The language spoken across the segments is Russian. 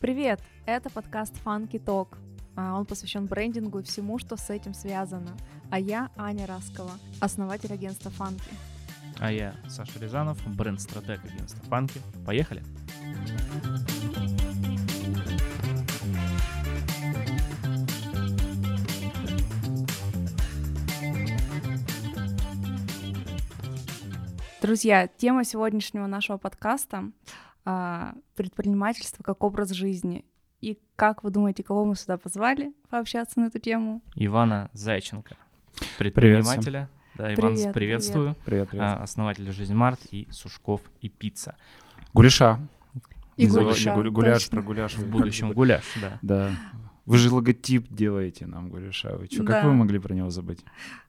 Привет! Это подкаст Funky Talk. А, Он посвящен брендингу и всему, что с этим связано. А я Аня Раскова, основатель агентства Funky. А я Саша Рязанов, бренд-стратег агентства Фанки. Поехали! Друзья, тема сегодняшнего нашего подкаста а, предпринимательство как образ жизни. И как вы думаете, кого мы сюда позвали пообщаться на эту тему? Ивана Зайченко, предпринимателя. Да, Иван, Привет, приветствую. Привет, привет. А, основатель Жизнь Март и Сушков и Пицца. Гуляша. И гуляша, гуль- гуляш точно. про гуляш. В будущем гуляш, да. Да. Вы же логотип делаете нам, Гуляша. Вы чё, Да. как вы могли про него забыть?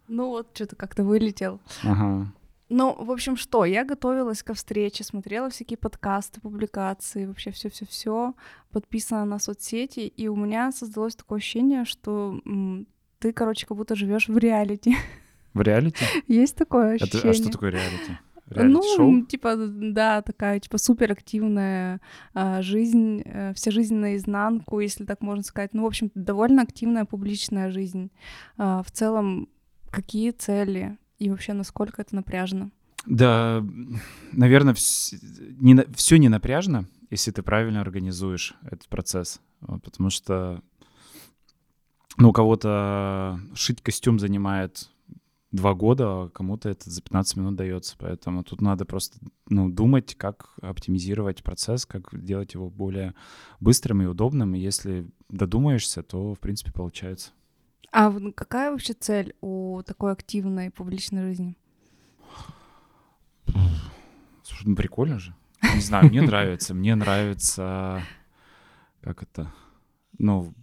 Ну вот, что-то как-то вылетел. Ага. Ну, в общем, что, я готовилась ко встрече, смотрела всякие подкасты, публикации, вообще все, все, все, подписана на соцсети, и у меня создалось такое ощущение, что м, ты, короче, как будто живешь в реалити. В реалити? Есть такое Это- ощущение? а что такое реалити? Ну, Реалити-шоу? типа, да, такая, типа, суперактивная а, жизнь, э, вся жизнь наизнанку, если так можно сказать. Ну, в общем, довольно активная публичная жизнь. А, в целом, какие цели и вообще насколько это напряжно? Да, наверное, все не напряжно, если ты правильно организуешь этот процесс. Потому что ну, у кого-то шить костюм занимает два года, а кому-то это за 15 минут дается. Поэтому тут надо просто ну, думать, как оптимизировать процесс, как делать его более быстрым и удобным. И если додумаешься, то, в принципе, получается. А какая вообще цель у такой активной публичной жизни? Слушай, ну прикольно же. Не знаю, мне нравится. Мне нравится... Как это? Ну,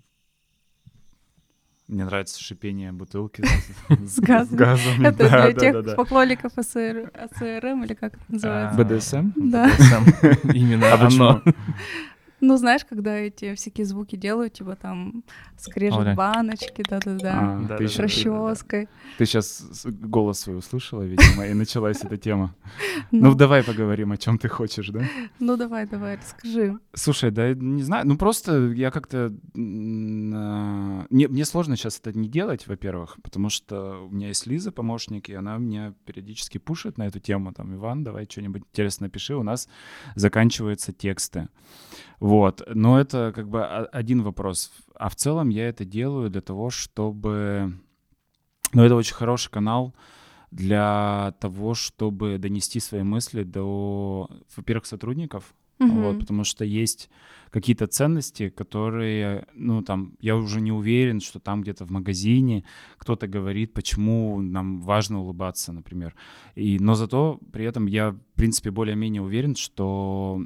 мне нравится шипение бутылки С газом. Это для тех поклонников АСР, АСРМ или как это называется? А, БДСМ? Да. Именно А почему? оно. Ну, знаешь, когда эти всякие звуки делают, типа там скрежет О, баночки, да-да-да, А, да. расческой. Ты сейчас голос свой услышала, видимо, и началась эта тема. Ну, Ну, давай поговорим, о чем ты хочешь, да? ну, давай, давай, расскажи. Слушай, да не знаю, ну просто я как-то... а, не- Мне сложно сейчас это не делать, во-первых, потому что у меня есть Лиза, помощник, и она меня периодически пушит на эту тему. Там, Иван, давай что-нибудь интересное напиши, у нас заканчиваются тексты. Вот, но это как бы один вопрос. А в целом я это делаю для того, чтобы... Ну, это очень хороший канал для того, чтобы донести свои мысли до, во-первых, сотрудников, вот, Мгм. потому что есть какие-то ценности, которые, ну, там, я уже не уверен, что там где-то в магазине кто-то говорит, почему нам важно улыбаться, например. И, но зато при этом я, в принципе, более-менее уверен, что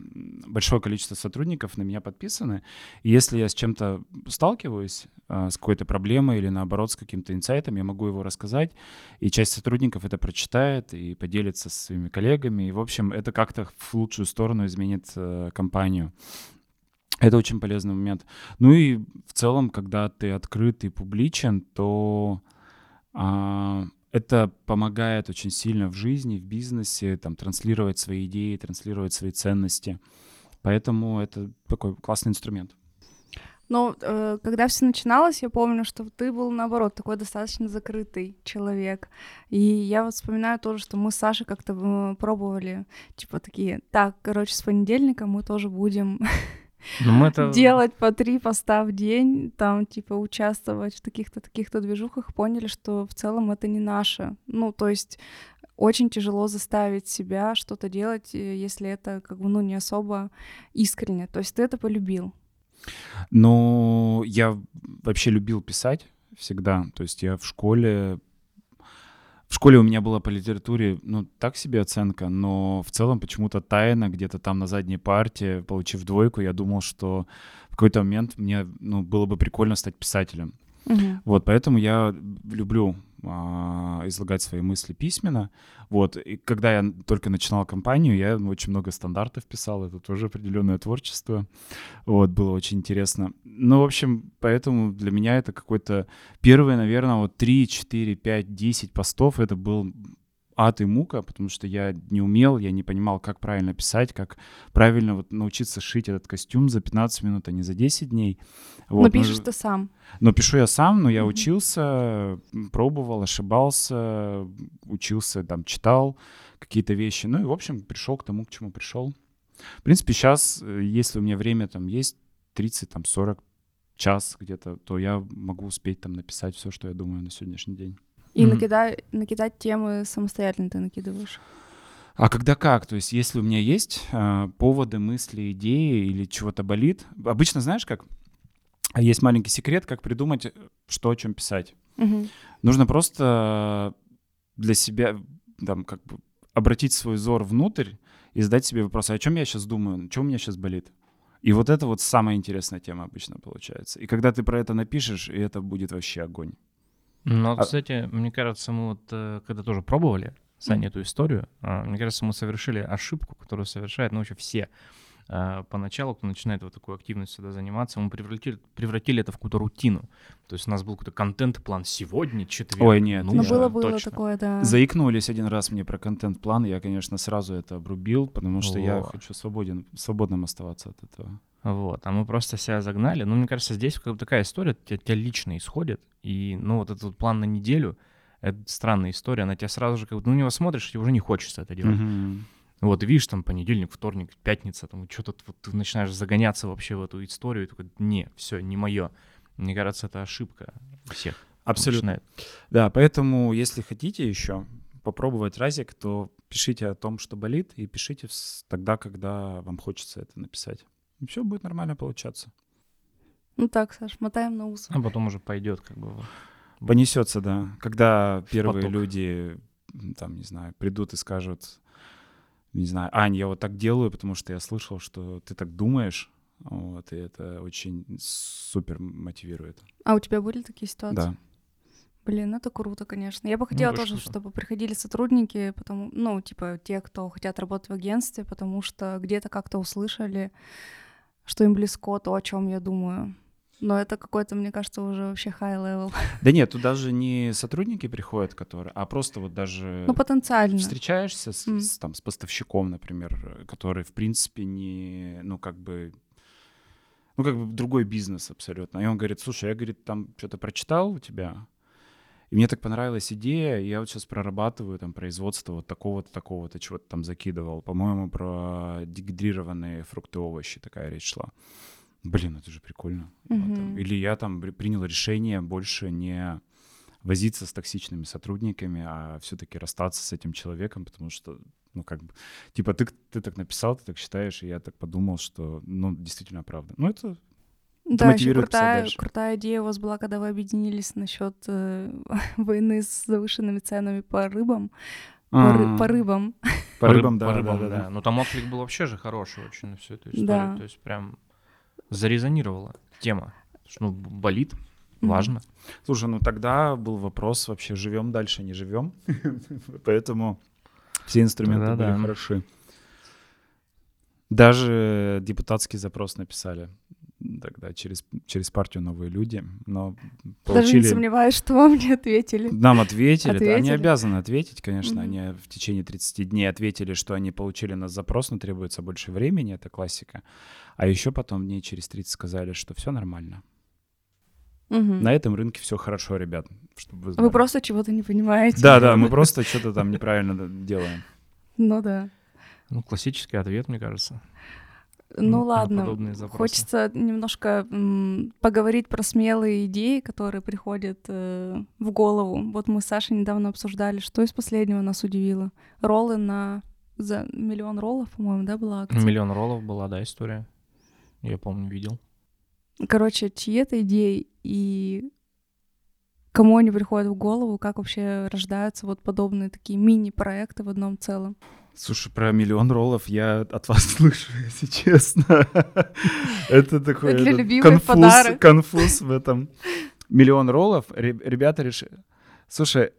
большое количество сотрудников на меня подписаны. И если я с чем-то сталкиваюсь, а, с какой-то проблемой или, наоборот, с каким-то инсайтом, я могу его рассказать, и часть сотрудников это прочитает и поделится со своими коллегами. И, в общем, это как-то в лучшую сторону изменит э, компанию. Это очень полезный момент. Ну и в целом, когда ты открыт и публичен, то а, это помогает очень сильно в жизни, в бизнесе, там, транслировать свои идеи, транслировать свои ценности. Поэтому это такой классный инструмент. Но э, когда все начиналось, я помню, что ты был, наоборот, такой достаточно закрытый человек. И я вот вспоминаю тоже, что мы с Сашей как-то э, пробовали, типа такие, так, короче, с понедельника мы тоже будем Ну, это... делать по три поста в день, там, типа, участвовать в таких-то, таких-то движухах, поняли, что в целом это не наше. Ну, то есть очень тяжело заставить себя что-то делать, э, если это, как бы, ну, не особо искренне. То есть ты это полюбил. Но я вообще любил писать всегда. То есть я в школе... В школе у меня была по литературе, ну, так себе оценка, но в целом почему-то тайно, где-то там на задней парте, получив двойку, я думал, что в какой-то момент мне, ну, было бы прикольно стать писателем. Мгм. Вот, поэтому я люблю а, излагать свои мысли письменно. Вот, и когда я только начинал компанию, я очень много стандартов писал, это тоже определенное творчество. Вот, было очень интересно. Ну, в общем, поэтому для меня это какой-то первые, наверное, вот 3, 4, 5, 10 постов, это был ад и мука, потому что я не умел, я не понимал, как правильно писать, как правильно вот научиться шить этот костюм за 15 минут, а не за 10 дней. Вот. Но пишешь ты сам. Но пишу я сам, но я mm-hmm. учился, пробовал, ошибался, учился, там, читал какие-то вещи. Ну и, в общем, пришел к тому, к чему пришел. В принципе, сейчас, э, если у меня время там есть 30, там, 40 час где-то, то я могу успеть там написать все, что я думаю на сегодняшний день. И mm-hmm. накидать, накидать темы самостоятельно ты накидываешь. А когда как? То есть, если у меня есть э, поводы, мысли, идеи или чего-то болит, обычно знаешь как? Есть маленький секрет, как придумать, что о чем писать. Угу. Нужно просто для себя там, как бы обратить свой взор внутрь и задать себе вопрос, а о чем я сейчас думаю, что у меня сейчас болит. И вот это вот самая интересная тема обычно получается. И когда ты про это напишешь, и это будет вообще огонь. Ну, а... кстати, мне кажется, мы вот э, когда тоже пробовали, Саня, эту историю, а, мне кажется, мы совершили ошибку, которую совершают, ну, вообще все а, поначалу, кто начинает вот такую активность сюда заниматься, мы превратили, превратили это в какую-то рутину. То есть у нас был какой-то контент-план сегодня, четверг. Ой, нет. Ну, было, было точно. такое, да. Заикнулись один раз мне про контент-план, я, конечно, сразу это обрубил, потому что вот. я хочу свободен, свободным оставаться от этого. Вот, а мы просто себя загнали. Ну, мне кажется, здесь как бы такая история, тебя, тебя лично исходит, и, ну, вот этот вот план на неделю, это странная история, она тебя сразу же, как бы, ну, него смотришь, и уже не хочется это делать. Mm-hmm. Вот, видишь, там понедельник, вторник, пятница, там что-то вот ты начинаешь загоняться вообще в эту историю, и такой, не, все, не мое. Мне кажется, это ошибка всех. Абсолютно. Да, поэтому, если хотите еще попробовать разик, то пишите о том, что болит, и пишите тогда, когда вам хочется это написать. И все будет нормально получаться. Ну так, Саш, мотаем на ус. А потом уже пойдет как бы. Понесется, да. Когда первые люди, там, не знаю, придут и скажут, не знаю, Ань, я вот так делаю, потому что я слышал, что ты так думаешь, вот, и это очень супер мотивирует. А у тебя были такие ситуации? Да. Блин, это круто, конечно. Я бы хотела ну, тоже, чтобы приходили сотрудники, потому, ну, типа, те, кто хотят работать в агентстве, потому что где-то как-то услышали, что им близко то, о чем я думаю. Но это какой-то, мне кажется, уже вообще high level. Да нет, тут даже не сотрудники приходят, которые, а просто вот даже... Ну, потенциально. Встречаешься с, mm. с, там, с поставщиком, например, который, в принципе, не, ну, как бы, ну, как бы другой бизнес абсолютно. И он говорит, слушай, я, говорит, там что-то прочитал у тебя, и мне так понравилась идея, и я вот сейчас прорабатываю там производство вот такого-то, такого-то, чего-то там закидывал. По-моему, про дегидрированные фрукты, овощи такая речь шла блин, это же прикольно. Mm-hmm. Вот, там. Или я там принял решение больше не возиться с токсичными сотрудниками, а все-таки расстаться с этим человеком, потому что, ну, как бы, типа, ты, ты так написал, ты так считаешь, и я так подумал, что, ну, действительно правда. Ну, это да, еще крутая, крутая идея у вас была, когда вы объединились насчет э, войны с завышенными ценами по рыбам. По, ры, по рыбам. По рыбам, да, по рыбам, да, да, да. Ну там отклик был вообще же хороший очень на всю эту историю. Да. То есть прям зарезонировала тема. Ну, болит, важно. Слушай, ну тогда был вопрос вообще, живем дальше, не живем. Поэтому все инструменты были хороши. Даже депутатский запрос написали тогда через, через партию «Новые люди», но получили... Даже не сомневаюсь, что вам не ответили. Нам ответили, ответили. они обязаны ответить, конечно, mm-hmm. они в течение 30 дней ответили, что они получили на запрос, но требуется больше времени, это классика. А еще потом дней через 30 сказали, что все нормально. Угу. На этом рынке все хорошо, ребят. Чтобы вы, знали. вы просто чего-то не понимаете. Да, да, мы просто что-то там неправильно делаем. Ну да. Ну, классический ответ, мне кажется. Ну ладно, хочется немножко м, поговорить про смелые идеи, которые приходят э, в голову. Вот мы с Сашей недавно обсуждали, что из последнего нас удивило. Роллы на за миллион роллов, по-моему, да, была акция? Миллион роллов была, да, история. Я помню, видел. Короче, чьи это идеи и кому они приходят в голову, как вообще рождаются вот подобные такие мини-проекты в одном целом? Слушай, про миллион роллов я от вас слышу, если честно. Это такой конфуз, конфуз в этом. Миллион роллов, ребята решили... Слушай,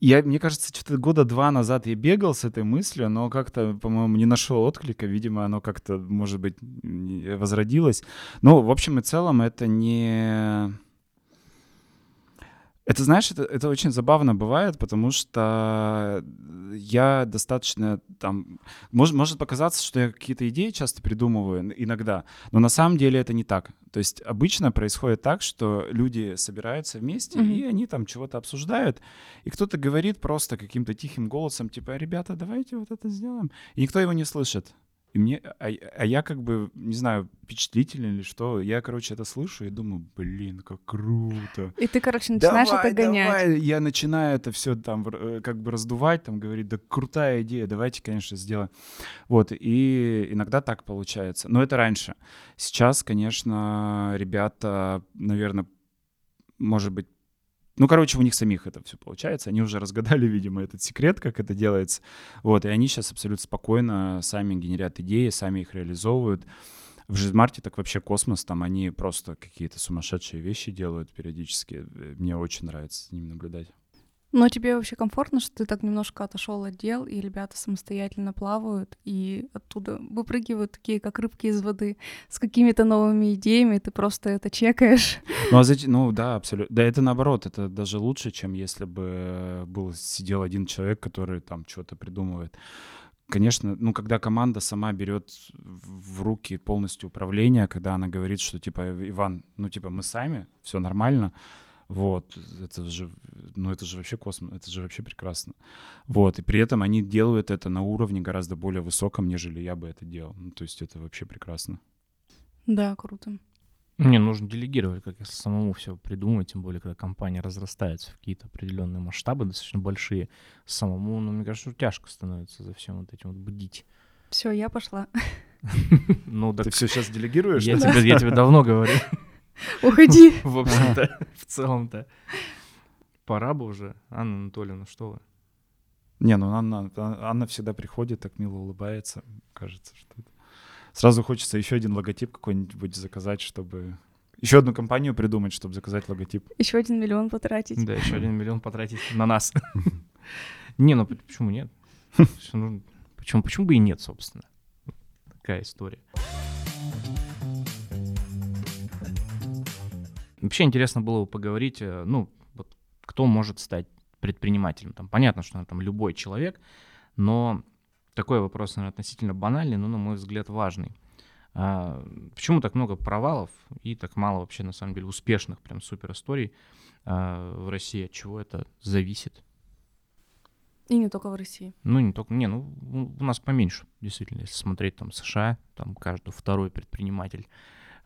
я, мне кажется, что-то года два назад я бегал с этой мыслью, но как-то, по-моему, не нашел отклика. Видимо, оно как-то, может быть, возродилось. Но, в общем и целом, это не это, знаешь, это, это очень забавно бывает, потому что я достаточно там... Может, может показаться, что я какие-то идеи часто придумываю иногда, но на самом деле это не так. То есть обычно происходит так, что люди собираются вместе, mm-hmm. и они там чего-то обсуждают, и кто-то говорит просто каким-то тихим голосом, типа, ребята, давайте вот это сделаем. И никто его не слышит. И мне, а, а я как бы, не знаю, впечатлительный или что, я, короче, это слышу и думаю, блин, как круто. И ты, короче, начинаешь давай, это гонять. Давай. Я начинаю это все там э, как бы раздувать, там говорить, да крутая идея, давайте, конечно, сделаем. Вот, и иногда так получается. Но это раньше. Сейчас, конечно, ребята, наверное, может быть, ну, короче, у них самих это все получается. Они уже разгадали, видимо, этот секрет, как это делается. Вот, и они сейчас абсолютно спокойно сами генерят идеи, сами их реализовывают. В Жизмарте так вообще космос, там они просто какие-то сумасшедшие вещи делают периодически. Мне очень нравится с ними наблюдать. Но тебе вообще комфортно, что ты так немножко отошел от дел, и ребята самостоятельно плавают, и оттуда выпрыгивают такие, как рыбки из воды, с какими-то новыми идеями, ты просто это чекаешь. Ну, а зачем? ну да, абсолютно. Да, это наоборот, это даже лучше, чем если бы был сидел один человек, который там что-то придумывает. Конечно, ну, когда команда сама берет в руки полностью управление, когда она говорит, что типа, Иван, ну, типа, мы сами, все нормально, вот, это же, ну это же вообще космос, это же вообще прекрасно. Вот, и при этом они делают это на уровне гораздо более высоком, нежели я бы это делал. Ну, то есть это вообще прекрасно. Да, круто. Мне нужно делегировать, как если самому все придумать, тем более, когда компания разрастается в какие-то определенные масштабы, достаточно большие, самому, ну, мне кажется, тяжко становится за всем вот этим вот бдить. Все, я пошла. Ну, так... Ты все сейчас делегируешь? Я тебе, я тебе давно говорю. Уходи. В общем-то, в целом-то. Пора бы уже. Анна Анатольевна, что вы? Не, ну Анна, Анна всегда приходит, так мило улыбается. Кажется, что это... Сразу хочется еще один логотип какой-нибудь заказать, чтобы... Еще одну компанию придумать, чтобы заказать логотип. Еще один миллион потратить. Да, еще один миллион потратить на нас. Не, ну почему нет? Почему, почему бы и нет, собственно? Такая история. Вообще интересно было бы поговорить, э, ну, вот кто может стать предпринимателем. Там понятно, что там любой человек, но такой вопрос, наверное, относительно банальный, но, на мой взгляд, важный. А, почему так много провалов и так мало вообще, на самом деле, успешных прям супер историй а, в России? От чего это зависит? И не только в России. Ну, не только, не, ну, у нас поменьше, действительно, если смотреть там США, там каждый второй предприниматель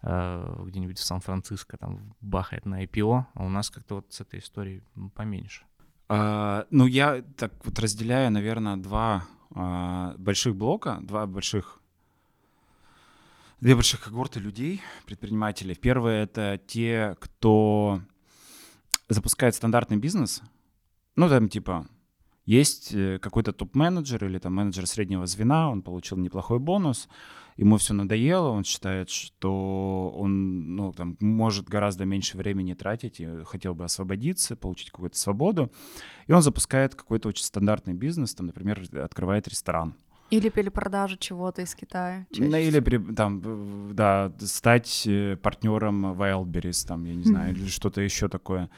где-нибудь в Сан-Франциско там бахает на IPO, а у нас как-то вот с этой историей поменьше. А, ну, я так вот разделяю, наверное, два а, больших блока, два больших две больших когорты людей, предпринимателей. Первое — это те, кто запускает стандартный бизнес. Ну, там типа есть э, какой-то топ-менеджер или там менеджер среднего звена, он получил неплохой бонус, ему все надоело, он считает, что он ну, там, может гораздо меньше времени тратить и хотел бы освободиться, получить какую-то свободу. И он запускает какой-то очень стандартный бизнес, там, например, открывает ресторан. Или перепродажу чего-то из Китая. Ну, или там, да, стать э, партнером Wildberries, там, я не знаю, или что-то еще такое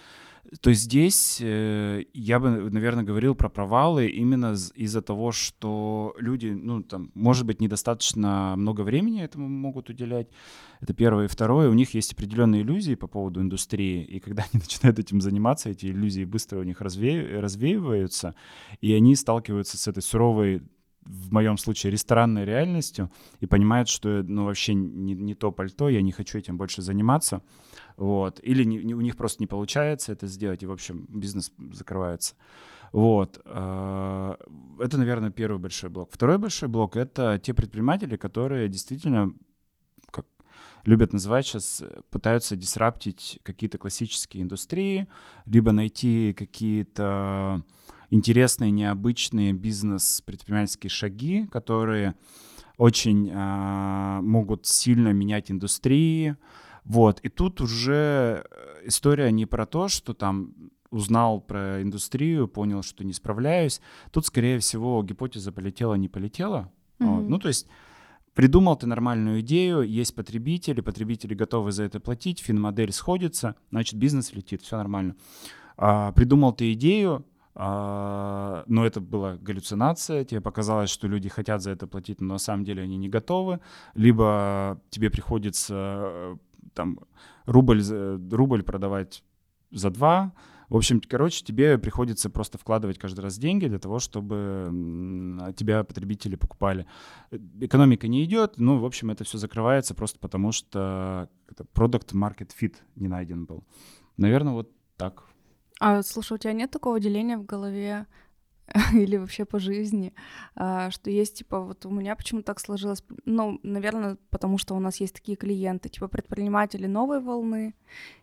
то здесь э, я бы, наверное, говорил про провалы именно из-за того, что люди, ну, там, может быть, недостаточно много времени этому могут уделять. Это первое. И второе, у них есть определенные иллюзии по поводу индустрии, и когда они начинают этим заниматься, эти иллюзии быстро у них разве... развеиваются, и они сталкиваются с этой суровой в моем случае ресторанной реальностью и понимают, что ну вообще не, не то пальто, я не хочу этим больше заниматься, вот, или не, не, у них просто не получается это сделать, и, в общем, бизнес закрывается. Вот. Э, это, наверное, первый большой блок. Второй большой блок — это те предприниматели, которые действительно, как любят называть сейчас, пытаются дисраптить какие-то классические индустрии, либо найти какие-то интересные, необычные бизнес-предпринимательские шаги, которые очень э, могут сильно менять индустрии, вот, и тут уже э, история не про то, что там узнал про индустрию, понял, что не справляюсь. Тут, скорее всего, гипотеза полетела, не полетела. Мгм. Вот. Ну, то есть придумал ты нормальную идею, есть потребители, потребители готовы за это платить, финмодель сходится, значит, бизнес летит, все нормально. А, придумал ты идею, но это была галлюцинация, тебе показалось, что люди хотят за это платить, но на самом деле они не готовы, либо тебе приходится э, там рубль, рубль продавать за два. В общем, короче, тебе приходится просто вкладывать каждый раз деньги для того, чтобы тебя потребители покупали. Экономика не идет, ну, в общем, это все закрывается просто потому, что product market fit не найден был. Наверное, вот так. А слушай, у тебя нет такого деления в голове или вообще по жизни, а, что есть, типа, вот у меня почему так сложилось, ну, наверное, потому что у нас есть такие клиенты, типа, предприниматели новой волны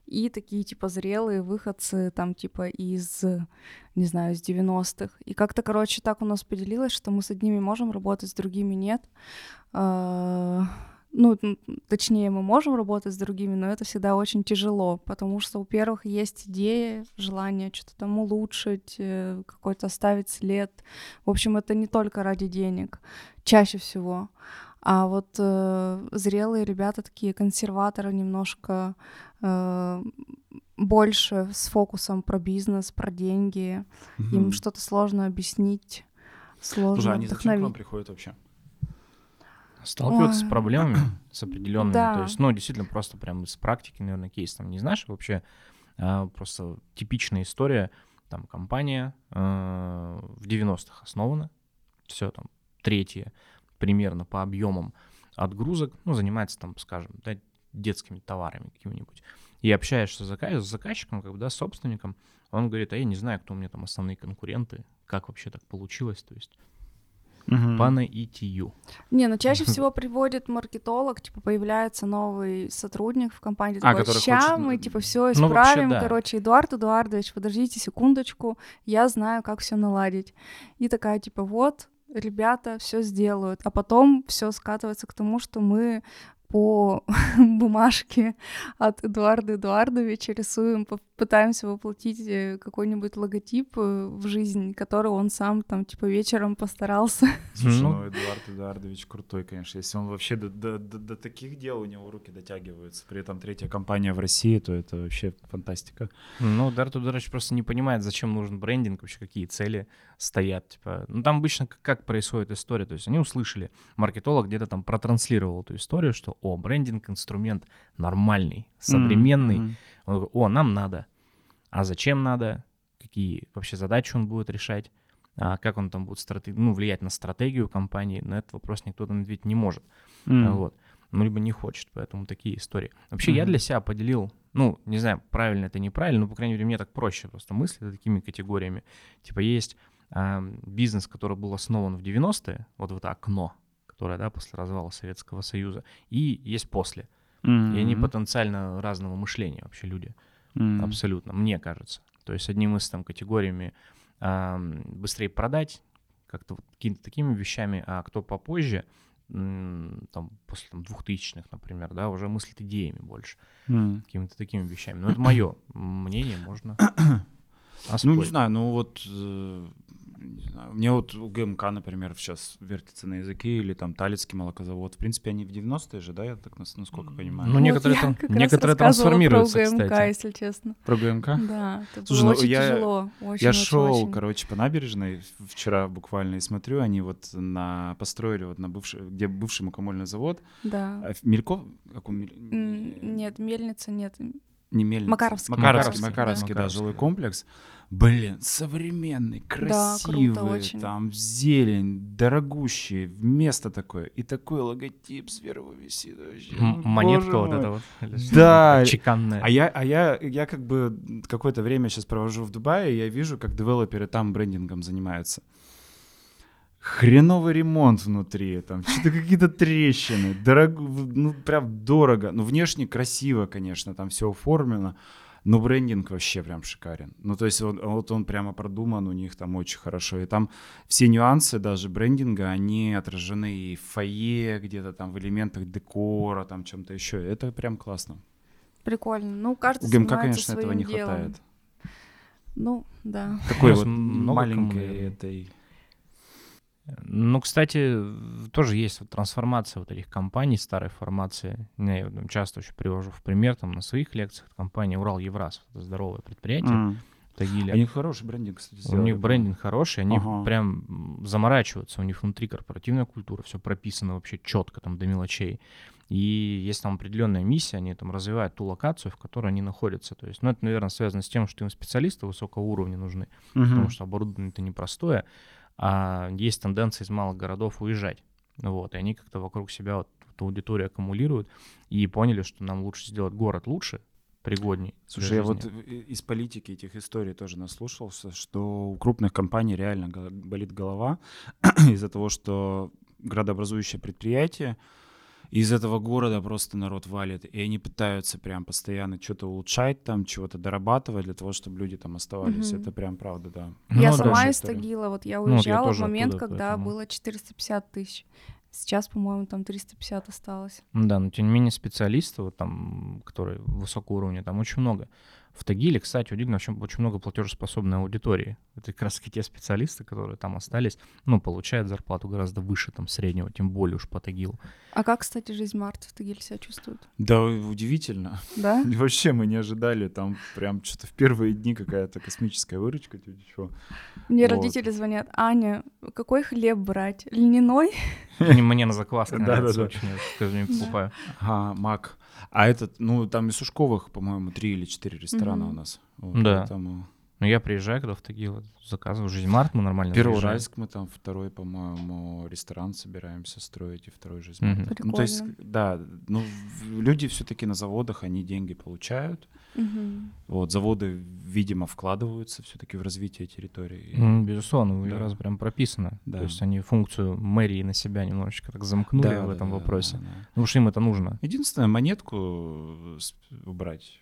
и такие, типа, зрелые выходцы, там, типа, из, не знаю, из 90-х. И как-то, короче, так у нас поделилось, что мы с одними можем работать, с другими нет. А, Ну, точнее, мы можем работать с другими, но это всегда очень тяжело, потому что у первых есть идеи, желание что-то там улучшить, э, какой-то оставить след. В общем, это не только ради денег, чаще всего. А вот э, зрелые ребята такие консерваторы немножко э, больше с фокусом про бизнес, про деньги. Им Мгм. что-то сложно объяснить, сложно Слушай, они зачем к вдохновить. вам приходят вообще? Сталкиваться Ой. с проблемами, с определенными. Да. То есть, ну, действительно, просто прям из практики, наверное, кейс там не знаешь вообще. а, просто типичная история. Там компания э, в 90-х основана. Все там третье примерно по объемам отгрузок. Ну, занимается там, скажем, да, детскими товарами какими-нибудь. И общаешься с с заказчиком, как бы, да, с собственником. Он говорит, а я не знаю, кто у меня там основные конкуренты, как вообще так получилось. То есть по наитию. Не, ну чаще всего приводит маркетолог, типа появляется новый сотрудник в компании, А, такой, который ща хочет, мы типа все ну, вообще, исправим, да. короче, Эдуард Эдуардович, подождите секундочку, я знаю, как все наладить. И такая типа вот, ребята все сделают, а потом все скатывается к тому, что мы по бумажке от Эдуарда Эдуардовича рисуем, по- пытаемся воплотить э, какой-нибудь логотип э, в жизнь, который он сам там типа вечером постарался. Слушай, Ну. Эдуард Эдуардович крутой, конечно. Если он вообще до, до- до- до таких дел у него руки дотягиваются, при этом третья компания в России, то это вообще фантастика. Ну, Дарт Ударович просто не понимает, зачем нужен брендинг, вообще какие цели стоят. Типа, ну, там обычно как, как происходит история. То есть они услышали, маркетолог где-то там протранслировал эту историю, что, о, брендинг инструмент нормальный, современный. Мгм. Он такой, о, нам надо. А зачем надо? Какие вообще задачи он будет решать? А как он там будет стратег... ну, влиять на стратегию компании? На этот вопрос никто там ответить не может. Мгм. Вот. Ну, либо не хочет, поэтому такие истории. Вообще, я Мгм. для себя поделил, ну, не знаю, правильно это, неправильно, но, по крайней мере, мне так проще просто мыслить такими категориями. Типа, есть а, бизнес, который был основан в 90-е, вот в это окно, которое, да, после развала Советского Союза, и есть после. И они потенциально разного мышления вообще люди, Мгм. абсолютно, мне кажется. То есть одним из там категориями ам, быстрее продать, как-то вот какими-то такими вещами, а кто попозже, там, после там, 2000-х, например, да, уже мыслит идеями больше, Мгм. какими-то такими вещами. Но это мое мнение, можно Ну, не знаю, ну вот, э, не знаю, мне вот у ГМК, например, сейчас вертится на языке, или там Талицкий молокозавод. В принципе, они в 90-е же, да, я так нас- насколько понимаю. Ну, Вот некоторые там- некоторые трансформируются, про УГМК, кстати. если честно. Про ГМК? Да, это Слушай, было ну, очень я- тяжело. Очень, Я очень, шел, очень. короче, по набережной вчера буквально и смотрю, они вот на построили вот на бывший, где бывший мукомольный завод. Да. А Мельков, как он, Мель- Нет, мельница нет. Не мельница. Макаровский. Макаровский, Макаровский, Макаровский, да, жилой да. комплекс. Блин, современный, красивый, очень. там зелень, дорогущий, место такое. И такой логотип сверху висит вообще. М- Монетка вот эта вот. Да. Чеканная. А я, а я, я как бы какое-то время сейчас провожу в Дубае, и я вижу, как девелоперы там брендингом занимаются. Хреновый ремонт внутри, там что-то какие-то трещины, дорого, ну прям дорого. Ну внешне красиво, конечно, там все оформлено, но брендинг вообще прям шикарен. Ну то есть вот, вот он прямо продуман у них там очень хорошо. И там все нюансы даже брендинга, они отражены и в фойе, где-то там в элементах декора, там чем-то еще. Это прям классно. Прикольно. Ну, каждый У ГМК, конечно, этого не делом. хватает. Ну, да. Такой вот маленькой этой... Ну, кстати, тоже есть вот трансформация вот этих компаний старой формации. Я там часто очень привожу в пример там на своих лекциях. Компания Урал Евраз, это здоровое предприятие в Тагиле. У них хороший брендинг, кстати, У сделали, них по-моему. брендинг хороший, они Ага. прям заморачиваются, у них внутри корпоративная культура, все прописано вообще четко там до мелочей. И есть там определенная миссия, они там развивают ту локацию, в которой они находятся. То есть, ну, это, наверное, связано с тем, что им специалисты высокого уровня нужны, Мгм. потому что оборудование-то непростое, а есть тенденция из малых городов уезжать. Вот, и они как-то вокруг себя вот эту аудиторию аккумулируют и поняли, что нам лучше сделать город лучше, пригодней. Слушай, я вот из политики этих историй тоже наслушался, что у крупных компаний реально болит голова из-за того, что градообразующее предприятие, из этого города просто народ валит, и они пытаются прям постоянно что-то улучшать там, чего-то дорабатывать для того, чтобы люди там оставались. Мгм. Это прям правда, да. Ну, я да. сама Хорошая из. Тагила, вот я вот я уезжала в момент, оттуда, когда поэтому- было 450 тысяч. Сейчас, по-моему, там 350 осталось. Да, но тем не менее специалистов, вот там, которые высокого уровня, там очень много. В Тагиле, кстати, удивительно, очень, очень много платежеспособной аудитории. Это как раз таки те специалисты, которые там остались, ну, получают зарплату гораздо выше там среднего, тем более уж по Тагилу. А как, кстати, жизнь Марта в Тагиле себя чувствует? Да, удивительно. Да? Вообще мы не ожидали, там прям что-то в первые дни какая-то космическая выручка, типа, чё. Мне Вот. родители звонят, Аня, какой хлеб брать? Льняной? Мне, на закваске нравится очень, я покупаю. Ага, Мак. А этот, ну, там из Сушковых, по-моему, три или четыре ресторана Мгм. у нас. Вот, Да. поэтому- Но я приезжаю, когда в Тагил, заказываю жизнь Март, мы нормально заезжаем. Первоуральск мы там второй, по-моему, ресторан собираемся строить, и второй же. Мгм. Ну, то есть, да, ну, люди все-таки на заводах, они деньги получают. Мгм. Вот, заводы, видимо, вкладываются все-таки в развитие территории. М, Безусловно, Да. раз прям прописано. Да. То есть они функцию мэрии на себя немножечко так замкнули Да, в да, этом да, вопросе. да, да. Потому что им это нужно. Единственное, монетку с- убрать.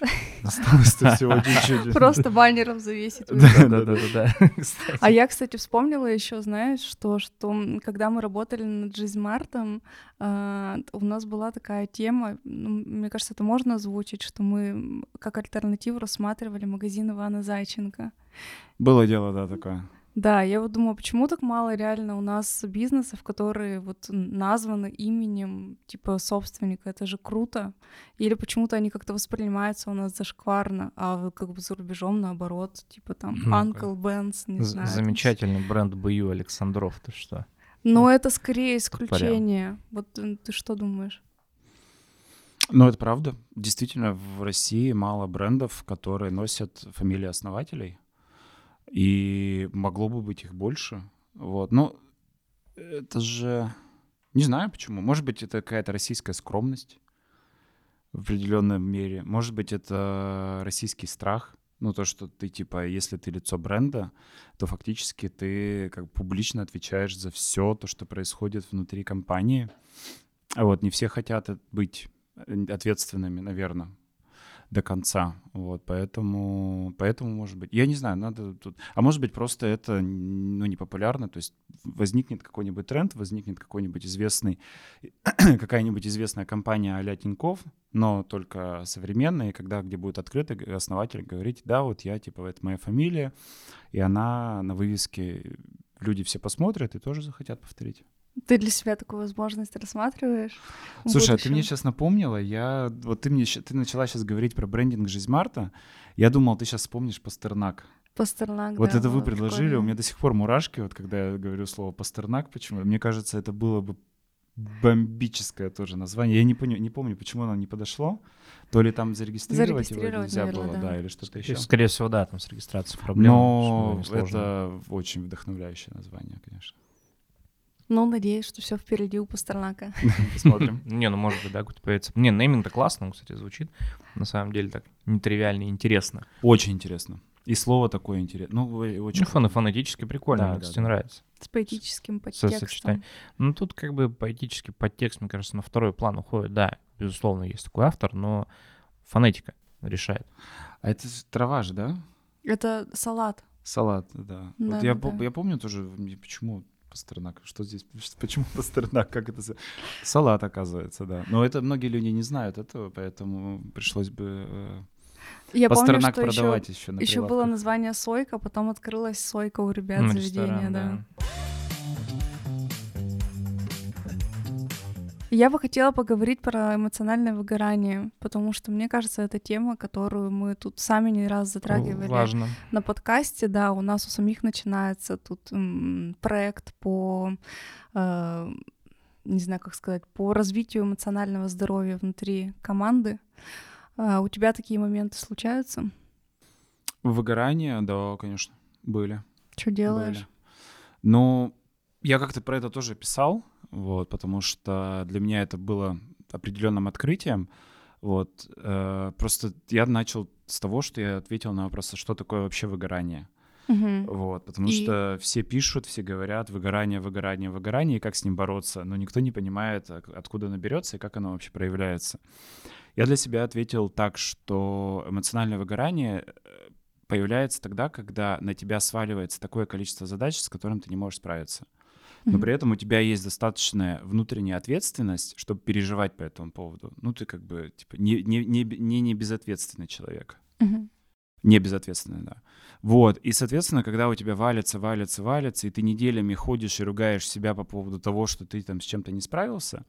Осталось-то всего чуть-чуть. Просто баннером завесить. Да, Да, да, да, да. да, да. Кстати. А я, кстати, вспомнила еще, знаешь, что, что когда мы работали над Жизмартом, а, у нас была такая тема, ну, мне кажется, это можно озвучить, что мы как альтернативу рассматривали магазин Ивана Зайченко. Было дело, да, такое. Да, я вот думаю, почему так мало реально у нас бизнесов, которые вот названы именем типа собственника, это же круто. Или почему-то они как-то воспринимаются у нас зашкварно, а вот как бы за рубежом наоборот, типа там Ну, Uncle Ben's, не З- знаю. там Замечательный бренд БЮ Александров, ты что? Но это скорее исключение. Вот э, ты что думаешь? Ну, это правда. Действительно, в России мало брендов, которые носят фамилии основателей. И могло бы быть их больше. Вот. Но это же... Не знаю почему. Может быть, это какая-то российская скромность в определенной мере. Может быть, это российский страх. Ну, то, что ты, типа, если ты лицо бренда, то фактически ты как публично отвечаешь за все то, что происходит внутри компании. А вот не все хотят быть ответственными, наверное, до конца. Вот, поэтому, поэтому, может быть, я не знаю, надо тут... А может быть, просто это, ну, не популярно, то есть возникнет какой-нибудь тренд, возникнет какой-нибудь известный, какая-нибудь известная компания а-ля Тинькофф, но только современная, и когда, где будет открытый г- основатель говорить, да, вот я, типа, это моя фамилия, и она на вывеске, люди все посмотрят и тоже захотят повторить. Ты для себя такую возможность рассматриваешь? Слушай, а ты мне сейчас напомнила, я вот ты мне ты начала сейчас говорить про брендинг Жизнь Марта, я думал, ты сейчас вспомнишь Пастернак. Пастернак, вот да, это вы предложили, у прикольно. меня до сих пор мурашки, вот когда я говорю слово Пастернак, почему? Мне кажется, это было бы бомбическое тоже название. Я не помню, не помню, почему оно не подошло. То ли там зарегистрировать, его Зарегистрировать, нельзя наверное, было, да. да. или что-то еще. Скорее всего, да, там с регистрацией проблемы. Но это очень вдохновляющее название, конечно. Ну, надеюсь, что все впереди у Пастернака. Посмотрим. Не, ну может быть, да, какой-то появится. Не, нейминг-то классно, он, кстати, звучит. На самом деле так нетривиально и интересно. Очень интересно. И слово такое интересное. Ну, очень Ну, фон- фонетически прикольно, Да, мне, кстати, да. нравится. С поэтическим подтекстом. Ну, тут как бы поэтический подтекст, мне кажется, на второй план уходит. Да, безусловно, есть такой автор, но фонетика решает. А это трава же, да? Это салат. Салат, да. Да, вот я, да, я помню тоже, почему Пастернак, что здесь, почему Пастернак, как это, салат, оказывается, да. Но это многие люди не знают этого, поэтому пришлось бы... э, Я Пастернак помню, что продавать еще, еще на еще было название Сойка, потом открылась Сойка у ребят Ну, заведения, ресторан, да. Я бы хотела поговорить про эмоциональное выгорание, потому что мне кажется, это тема, которую мы тут сами не раз затрагивали Важно. на подкасте. Да, у нас у самих начинается тут м, проект по, э, не знаю, как сказать, по развитию эмоционального здоровья внутри команды. А у тебя такие моменты случаются? Выгорание, да, конечно, были. Что делаешь? были. Но я как-то про это тоже писал, вот, потому что для меня это было определенным открытием. Вот, э, просто я начал с того, что я ответил на вопрос, а что такое вообще выгорание. Мгм. Вот, потому И- что все пишут, все говорят выгорание, выгорание, выгорание, и как с ним бороться, но никто не понимает, а- откуда оно берется и как оно вообще проявляется. Я для себя ответил так, что эмоциональное выгорание э, появляется тогда, когда на тебя сваливается такое количество задач, с которым ты не можешь справиться. Но при этом у тебя есть достаточная внутренняя ответственность, чтобы переживать по этому поводу. Ну, ты как бы типа не, не, не, не, не безответственный человек. Мгм. Не безответственный, да. Вот, и, соответственно, когда у тебя валится, валится, валится, и ты неделями ходишь и ругаешь себя по поводу того, что ты там с чем-то не справился,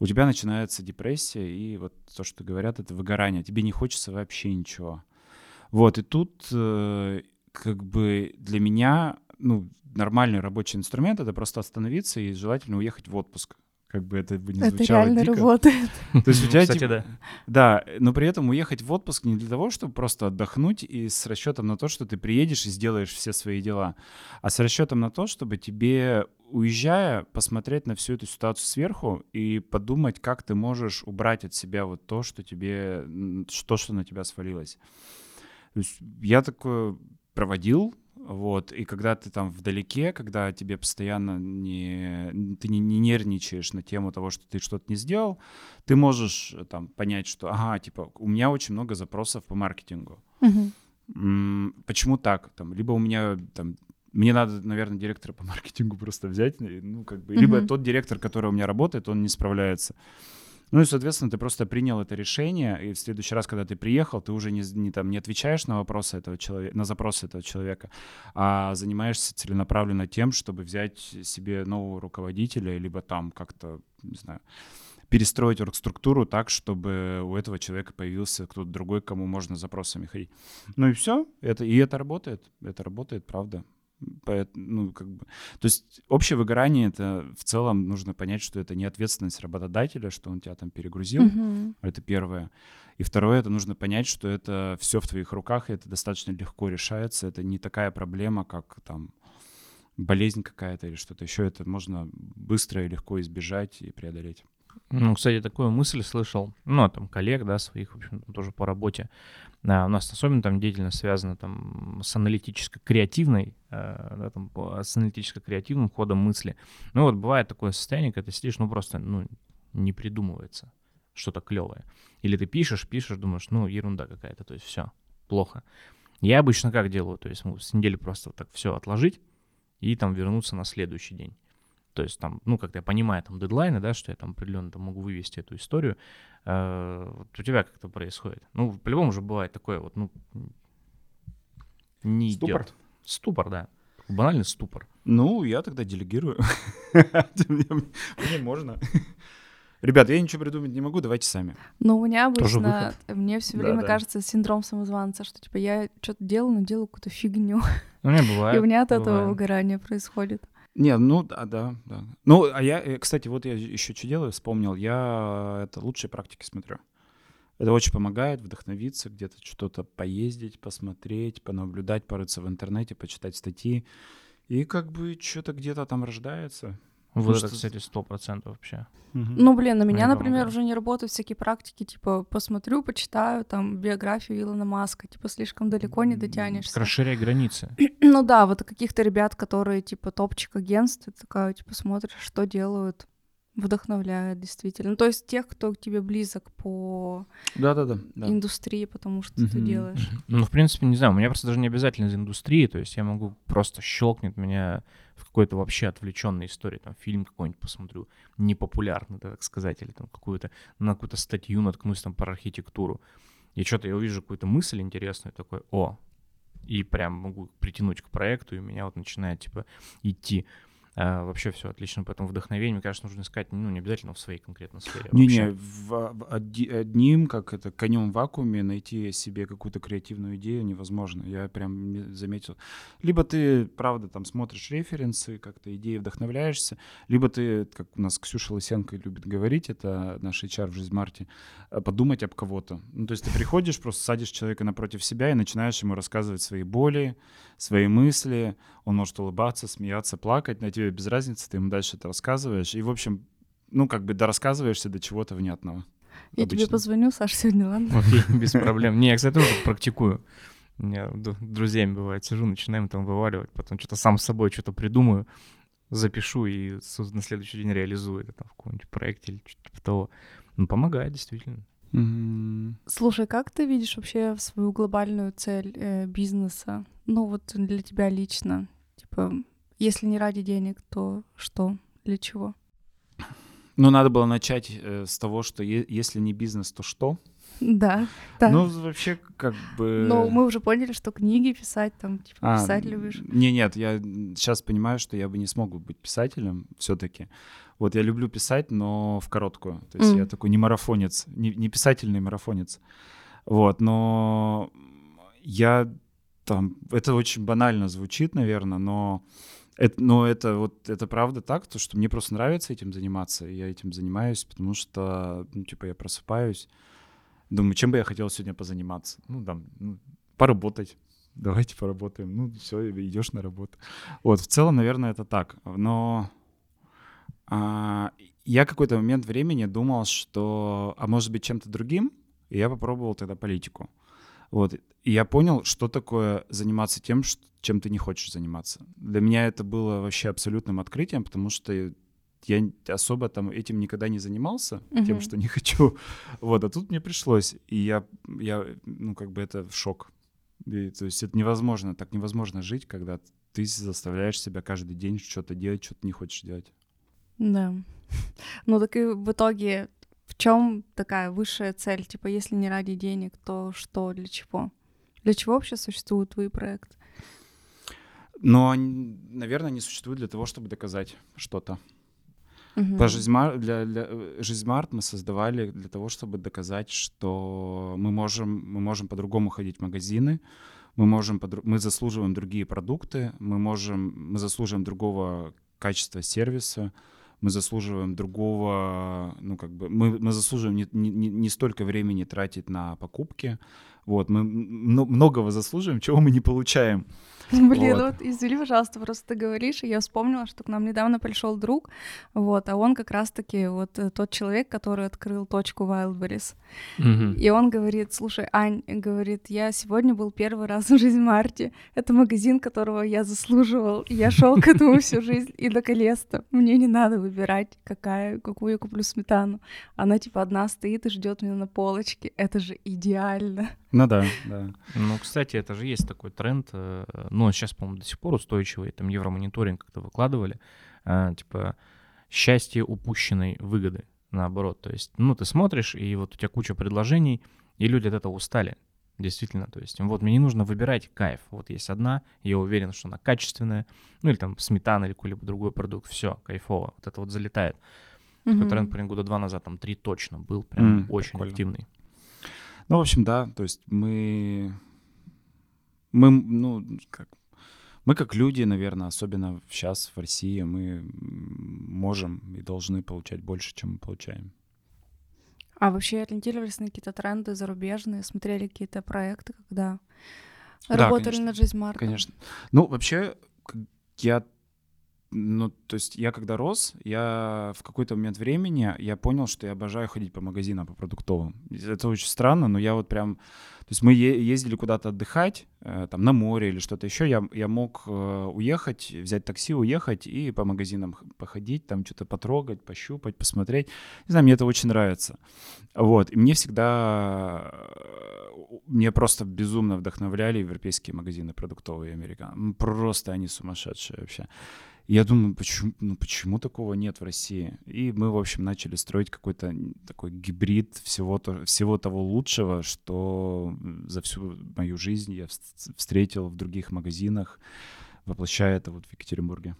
у тебя начинается депрессия, и вот то, что говорят, это выгорание. Тебе не хочется вообще ничего. Вот, и тут э, как бы для меня, ну, нормальный рабочий инструмент — это просто остановиться и желательно уехать в отпуск. Как бы это бы не Это звучало реально дико. работает. То есть у тебя Кстати, типа- да. да, но при этом уехать в отпуск не для того, чтобы просто отдохнуть и с расчетом на то, что ты приедешь и сделаешь все свои дела, а с расчетом на то, чтобы тебе, уезжая, посмотреть на всю эту ситуацию сверху и подумать, как ты можешь убрать от себя вот то, что тебе, м, что, что на тебя свалилось. То есть я такое проводил, вот, и когда ты там вдалеке, когда тебе постоянно не, ты не, не нервничаешь на тему того, что ты что-то не сделал, ты можешь э, там понять, что, ага, типа, у меня очень много запросов по маркетингу. М, Почему так? Там, либо у меня там мне надо, наверное, директора по маркетингу просто взять, ну, как бы, либо Мгм. тот директор, который у меня работает, он не справляется. Ну и, соответственно, ты просто принял это решение, и в следующий раз, когда ты приехал, ты уже не, не, там, не отвечаешь на вопросы этого человека, на запросы этого человека, а занимаешься целенаправленно тем, чтобы взять себе нового руководителя, либо там как-то, не знаю, перестроить оргструктуру так, чтобы у этого человека появился кто-то другой, кому можно запросами ходить. Ну и все, это, и это работает, это работает, правда. Поэт- ну, как бы, то есть общее выгорание это в целом нужно понять, что это не ответственность работодателя, что он тебя там перегрузил. Мгм. Это первое. И второе, это нужно понять, что это все в твоих руках, и это достаточно легко решается. Это не такая проблема, как там болезнь какая-то или что-то еще. Это можно быстро и легко избежать и преодолеть. Ну, кстати, такую мысль слышал, ну, там, коллег, да, своих, в общем, тоже по работе. А, у нас особенно там деятельность связана там с аналитическо-креативной, э, да, там, с аналитическо-креативным ходом мысли. Ну, вот бывает такое состояние, когда ты сидишь, ну, просто, ну, не придумывается что-то клевое. Или ты пишешь, пишешь, думаешь, ну, ерунда какая-то, то есть все, плохо. Я обычно как делаю, то есть ну, с недели просто вот так все отложить и там вернуться на следующий день. То есть там, ну, как-то я понимаю там дедлайны, да, что я там определенно там могу вывести эту историю. Э, вот у тебя как это происходит? Ну, по-любому же бывает такое вот, ну, не Ступор? идет. Ступор, да. Банальный ступор. Ну, я тогда делегирую. Мне можно. Ребят, я ничего придумать не могу, давайте сами. Ну, у меня обычно, мне все время да. кажется синдром самозванца, что типа я что-то делаю, но делаю какую-то фигню. Ну, у меня бывает. И у меня от этого выгорание происходит. Не, ну да, да, да. Ну, а я, э, кстати, вот я еще что делаю, вспомнил. Я это лучшие практики смотрю. Это очень помогает вдохновиться, где-то что-то поездить, посмотреть, понаблюдать, порыться в интернете, почитать статьи. И как бы что-то где-то там рождается. Вот это, кстати, сто процентов вообще. Ну, блин, на меня, Мне например, помогает. уже не работают всякие практики, типа, посмотрю, почитаю там биографию Илона Маска, типа, слишком далеко не дотянешься. Расширяй границы. Ну да, вот каких-то ребят, которые, типа, топчик агентств, ты такая, типа, смотришь, что делают, вдохновляет действительно. Ну, то есть тех, кто к тебе близок по Да-да-да. да. индустрии, потому что ты Мгм. делаешь. Ну, в принципе, не знаю, у меня просто даже не обязательно из индустрии, то есть я могу просто щелкнет меня в какой-то вообще отвлеченной истории, там фильм какой-нибудь посмотрю, непопулярный, да, так сказать, или там какую-то, на какую-то статью наткнусь там про архитектуру. и что-то я увижу какую-то мысль интересную, такой, о, и прям могу притянуть к проекту, и у меня вот начинает, типа, идти. А, вообще все отлично, поэтому вдохновение, мне кажется, нужно искать, ну, не обязательно в своей конкретной сфере. Не-не, в, в одним, как это, конем в вакууме найти себе какую-то креативную идею невозможно. Я прям заметил. Либо ты, правда, там смотришь референсы, как-то идеи вдохновляешься, либо ты, как у нас Ксюша Лысенко любит говорить, это наш HR в жизнь Марти, э, подумать об кого-то. Ну, то есть ты приходишь, просто садишь человека напротив себя и начинаешь ему рассказывать свои боли, свои мысли, он может улыбаться, смеяться, плакать, на тебе без разницы, ты ему дальше это рассказываешь. И, в общем, ну, как бы дорассказываешься до чего-то внятного. Я обычно. тебе позвоню, Саш, сегодня, ладно? Окей, без проблем. Не, я, кстати, тоже практикую. У меня друзьями бывает, сижу, начинаем там вываливать, потом что-то сам с собой что-то придумаю, запишу и на следующий день реализую это там в каком-нибудь проекте или что-то типа того. Ну, помогает, действительно. Mm-hmm. Слушай, как ты видишь вообще свою глобальную цель э, бизнеса? Ну вот для тебя лично, типа, если не ради денег, то что, для чего? Ну, надо было начать э, с того, что е- если не бизнес, то что? Да, да. Ну, вообще, как бы... Ну, мы уже поняли, что книги писать, там, типа, а, писать любишь. Не, нет, я сейчас понимаю, что я бы не смог быть писателем все таки Вот я люблю писать, но в короткую. То есть mm. я такой не марафонец, не, не писательный марафонец. Вот, но я там... Это очень банально звучит, наверное, но это, но это вот это правда так, то что мне просто нравится этим заниматься, и я этим занимаюсь, потому что, ну, типа, я просыпаюсь, думаю, чем бы я хотел сегодня позаниматься? Ну, там, ну, поработать. Давайте поработаем. Ну, все, идешь на работу. Вот, в целом, наверное, это так. Но а, я какой-то момент времени думал, что, а может быть, чем-то другим, и я попробовал тогда политику. Вот. И я понял, что такое заниматься тем, чем ты не хочешь заниматься. Для меня это было вообще абсолютным открытием, потому что я особо там этим никогда не занимался, uh-huh. тем, что не хочу. Вот, а тут мне пришлось. И я, я ну, как бы это шок. И, то есть это невозможно, так невозможно жить, когда ты заставляешь себя каждый день что-то делать, что-то не хочешь делать. Да. Ну так и в итоге чем такая высшая цель? Типа, если не ради денег, то что, для чего? Для чего вообще существует твой проект? Но, наверное, они существуют для того, чтобы доказать что-то. Угу. По Жизмар, для, для э, Жизмарт мы создавали для того, чтобы доказать, что мы можем, мы можем по-другому ходить в магазины, мы можем, мы заслуживаем другие продукты, мы можем, мы заслуживаем другого качества сервиса, мы заслуживаем другого, ну как бы, мы, мы заслуживаем не, не, не столько времени тратить на покупки, вот, мы многого заслуживаем, чего мы не получаем. Блин, вот. вот извини, пожалуйста, просто ты говоришь, и я вспомнила, что к нам недавно пришел друг, вот, а он как раз-таки вот э, тот человек, который открыл точку Wildberries. Mm-hmm. И он говорит, слушай, Ань, говорит, я сегодня был первый раз в жизни Марти. Это магазин, которого я заслуживал. Я шел к этому всю жизнь, и наконец-то мне не надо выбирать, какая, какую я куплю сметану. Она типа одна стоит и ждет меня на полочке. Это же идеально. Ну да, да. Ну, кстати, это же есть такой тренд, э, ну, сейчас, по-моему, до сих пор устойчивый, там Евромониторинг как-то выкладывали, а, типа счастье упущенной выгоды, наоборот. То есть, ну, ты смотришь, и вот у тебя куча предложений, и люди от этого устали. Действительно, то есть, вот мне не нужно выбирать кайф. Вот есть одна, я уверен, что она качественная, ну или там сметана или какой-либо другой продукт, все, кайфово, вот это вот залетает. Mm-hmm. Такой тренд, прям года два назад, там три точно был, прям mm, очень прикольно. активный. Ну, в общем, да, то есть мы, мы, ну, как, мы как люди, наверное, особенно сейчас в России, мы можем и должны получать больше, чем мы получаем. А вообще ориентировались на какие-то тренды зарубежные, смотрели какие-то проекты, когда да, работали конечно, над жизнь Марка? Конечно. Ну, вообще, я ну, то есть я когда рос, я в какой-то момент времени я понял, что я обожаю ходить по магазинам, по продуктовым. Это очень странно, но я вот прям... То есть мы ездили куда-то отдыхать, э, там на море или что-то еще, я, я мог э, уехать, взять такси, уехать и по магазинам походить, там что-то потрогать, пощупать, посмотреть. Не знаю, мне это очень нравится. Вот, и мне всегда, э, мне просто безумно вдохновляли европейские магазины продуктовые американские. Просто они сумасшедшие вообще. Я думаю, почему, ну, почему такого нет в России? И мы, в общем, начали строить какой-то такой гибрид всего, то, всего того лучшего, что за всю мою жизнь я вс- встретил в других магазинах, воплощая это вот в Екатеринбурге.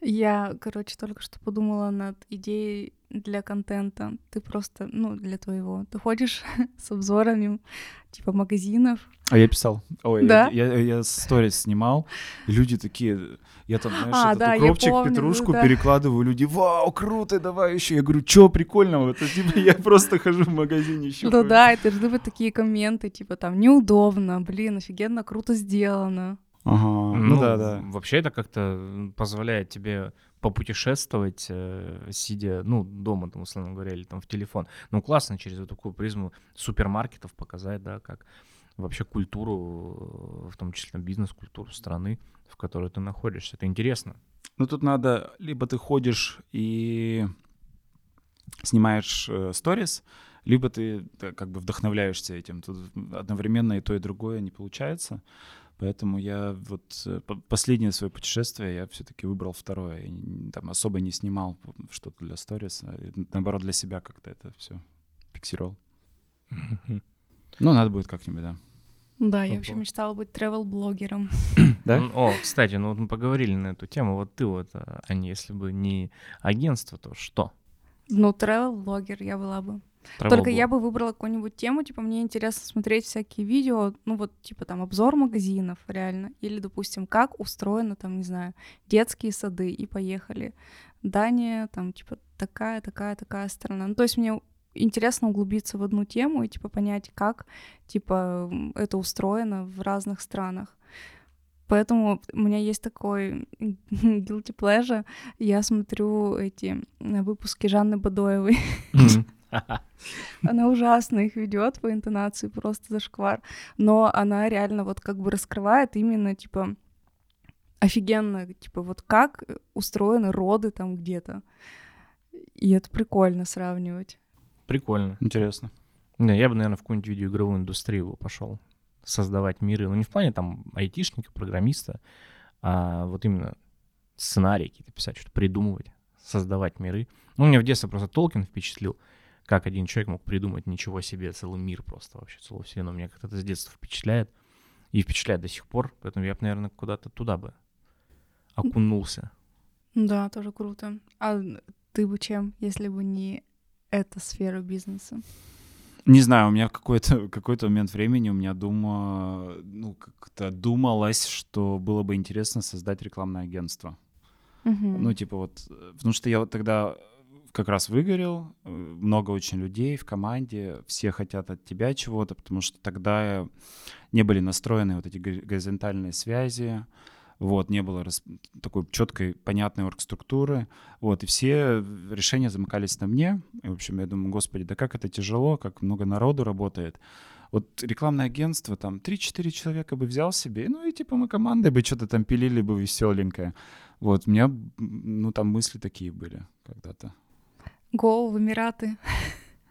Я, короче, только что подумала над идеей для контента. Ты просто, ну, для твоего. Ты ходишь с обзорами, типа, магазинов. А я писал. Ой, Да? я, я, я сторис снимал, и люди такие, я там, знаешь, А, этот да, укропчик, помню, петрушку да. перекладываю, люди, вау, круто, давай еще. Я говорю, чё прикольного? Это типа я просто хожу в магазине, Ну щупаю. да, и должны быть такие комменты, типа, там, неудобно, блин, офигенно, круто сделано. Ага, ну да, да. Вообще это как-то позволяет тебе попутешествовать, э, сидя, ну, дома, там, условно говоря, или там в телефон. Ну, классно через вот такую призму супермаркетов показать, да, как вообще культуру, э, в том числе там, бизнес-культуру страны, в которой ты находишься. Это интересно. Ну тут надо, либо ты ходишь и снимаешь э, сторис, либо ты э, как бы вдохновляешься этим. Тут одновременно и то, и другое не получается. Поэтому я вот э, по- последнее свое путешествие я все-таки выбрал второе. Я там особо не снимал что-то для сторис, а наоборот для себя как-то это все фиксировал. Ну, надо будет как-нибудь, да. Да, я Ого. вообще мечтала быть travel-блогером. Да? М, О, кстати, ну вот мы поговорили на эту тему. Вот ты вот, а а не если бы не агентство, то что? Ну, travel-блогер я была бы. Только я Travel бы выбрала какую-нибудь тему, типа, мне интересно смотреть всякие видео, ну вот, типа, там, обзор магазинов, реально, или, допустим, как устроено, там, не знаю, детские сады, и поехали. Дания, там, типа, такая, такая, такая страна. Ну, то есть мне интересно углубиться в одну тему и, типа, понять, как, типа, это устроено в разных странах. Поэтому у меня есть такой guilty pleasure. Я смотрю эти э, выпуски Жанны Бадоевой. Мгм. Она ужасно их ведет по интонации, просто зашквар. Но она реально вот как бы раскрывает именно, типа, офигенно, типа, вот как устроены роды там где-то. И это прикольно сравнивать. Прикольно. Интересно. Не, я бы, наверное, в какую-нибудь видеоигровую индустрию бы пошел создавать миры. Ну, не в плане там айтишника, программиста, а вот именно сценарии какие-то писать, что-то придумывать, создавать миры. Ну, меня в детстве просто Толкин впечатлил, как один человек мог придумать ничего себе, целый мир просто вообще, целую вселенную. Меня как-то это с детства впечатляет и впечатляет до сих пор, поэтому я бы, наверное, куда-то туда бы окунулся. Да, тоже круто. А ты бы чем, если бы не эта сфера бизнеса? Не знаю, у меня в какой-то какой-то момент времени у меня дума, ну, как-то думалось, что было бы интересно создать рекламное агентство. Мгм. Ну, типа вот, э, потому что я вот тогда как раз выгорел, э, много очень людей в команде, все хотят от тебя чего-то, потому что тогда не были настроены вот эти го- горизонтальные связи, вот, не было рас- такой четкой, понятной оргструктуры, вот, и все решения замыкались на мне, и, в общем, я думаю, господи, да как это тяжело, как много народу работает, вот рекламное агентство, там, 3-4 человека бы взял себе, ну и типа мы командой бы что-то там пилили бы веселенькое. Вот, у меня, ну, там мысли такие были когда-то. Go в Эмираты.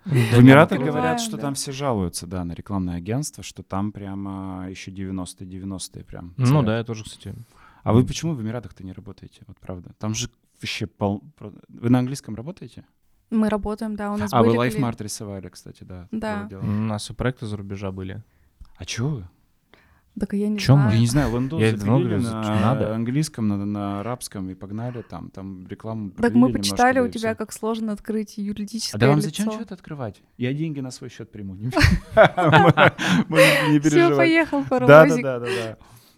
В Эмиратах говорят, что там все жалуются, да, на рекламное агентство, что там прямо еще 90-е, 90-е прям. Ну да, я тоже, кстати, А вы почему в Эмиратах-то не работаете? Вот правда. Там же вообще пол... Вы на английском работаете? Мы работаем, да, у нас А, вы были... кли- лайфмарт рисовали, кстати, да. Да. у нас и проекты за рубежа были. А чё вы? Так я не Чё мы? знаю. Я не знаю, лендос Я запилили на надо. английском, на, на арабском и погнали там, там рекламу Так мы почитали у тебя, как сложно открыть юридическое А да вам лицо. зачем что-то открывать? Я деньги на свой счет приму. Не не Все, поехал паровозик. да, да, да.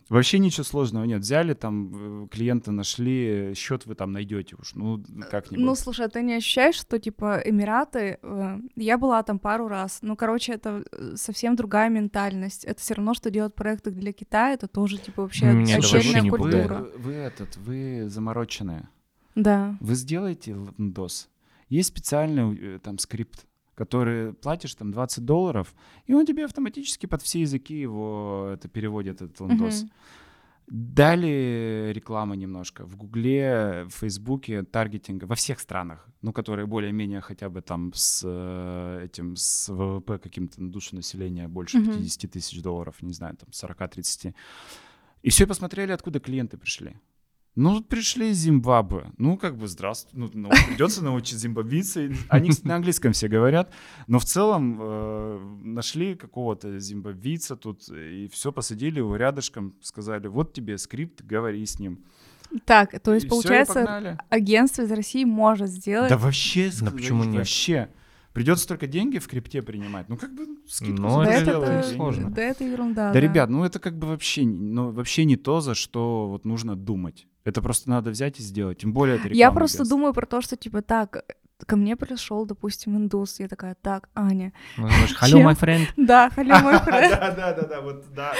Вообще ничего сложного нет. Взяли там, э, клиента нашли, счет вы там найдете уж, ну, как-нибудь. Ну, слушай, а ты не ощущаешь, что, типа, Эмираты... э, я была там пару раз. Ну, короче, это э, совсем другая ментальность. Это все равно, что делать проекты для Китая. Это тоже, типа, вообще Мне это вообще отдельная не вы, культура. вы этот, вы замороченные. Да. Вы сделаете DOS. Есть специальный там скрипт который платишь там 20 долларов, и он тебе автоматически под все языки его это переводит, этот лендос. Мгм. Дали реклама немножко в Гугле, в Фейсбуке, таргетинга во всех странах, ну, которые более-менее хотя бы там с э, этим, с ВВП каким-то на душу населения больше Мгм. 50 тысяч долларов, не знаю, там 40-30. И все посмотрели, откуда клиенты пришли. Ну, тут пришли из Зимбабве. Ну, как бы, здравствуй. Ну, ну, придется научить зимбабвийцы. Они кстати, на английском все говорят. Но в целом э, нашли какого-то зимбабвийца тут и все посадили его рядышком. Сказали, вот тебе скрипт, говори с ним. Так, то есть, И всё, получается, погнали. агентство из России может сделать... Да вообще, Да почему нет? Вообще. Придется только деньги в крипте принимать. Ну, как бы скидку Ну, за Да это это сложно. да это ерунда. Да, ребят, ну это как бы вообще, ну, вообще не то, за что вот нужно думать. Это просто надо взять и сделать. Тем более это Я просто агентство. думаю про то, что типа так, ко мне пришел, допустим, индус, я такая, так, Аня, Ну, Hello, my friend. да, халё мой френд, Да, да, да, да, вот, да.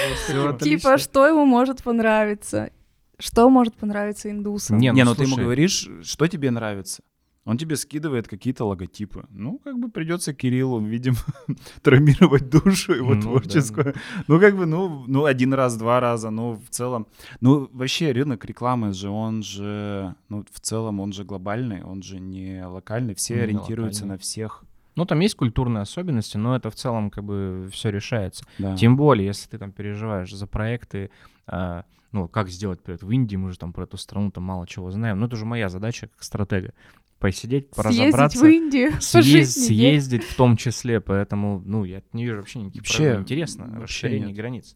типа, что ему может понравиться? Что может понравиться индусам? Не, Не, ну, ну ты ему говоришь, что тебе нравится. Он тебе скидывает какие-то логотипы. Ну, как бы придется Кириллу, видимо, травмировать душу его Ну да, творческую. Ну, как бы, ну, ну, один раз, два раза, ну, в целом. Ну, вообще, рынок рекламы же, он же, ну, в целом, он же глобальный, он же не локальный. Все Не ориентируются локальный. на всех. Ну, там есть культурные особенности, но это в целом как бы все решается. Да. Тем более, если ты там переживаешь за проекты, а, ну, как сделать проект в Индии, мы же там про эту страну там мало чего знаем. Но это уже моя задача как стратега. Посидеть, Съездить поразобраться, в Индию, съез- съездить в том числе. Поэтому, ну, я не вижу вообще никаких Вообще- проблем. Интересно, вообще расширение нет. границ.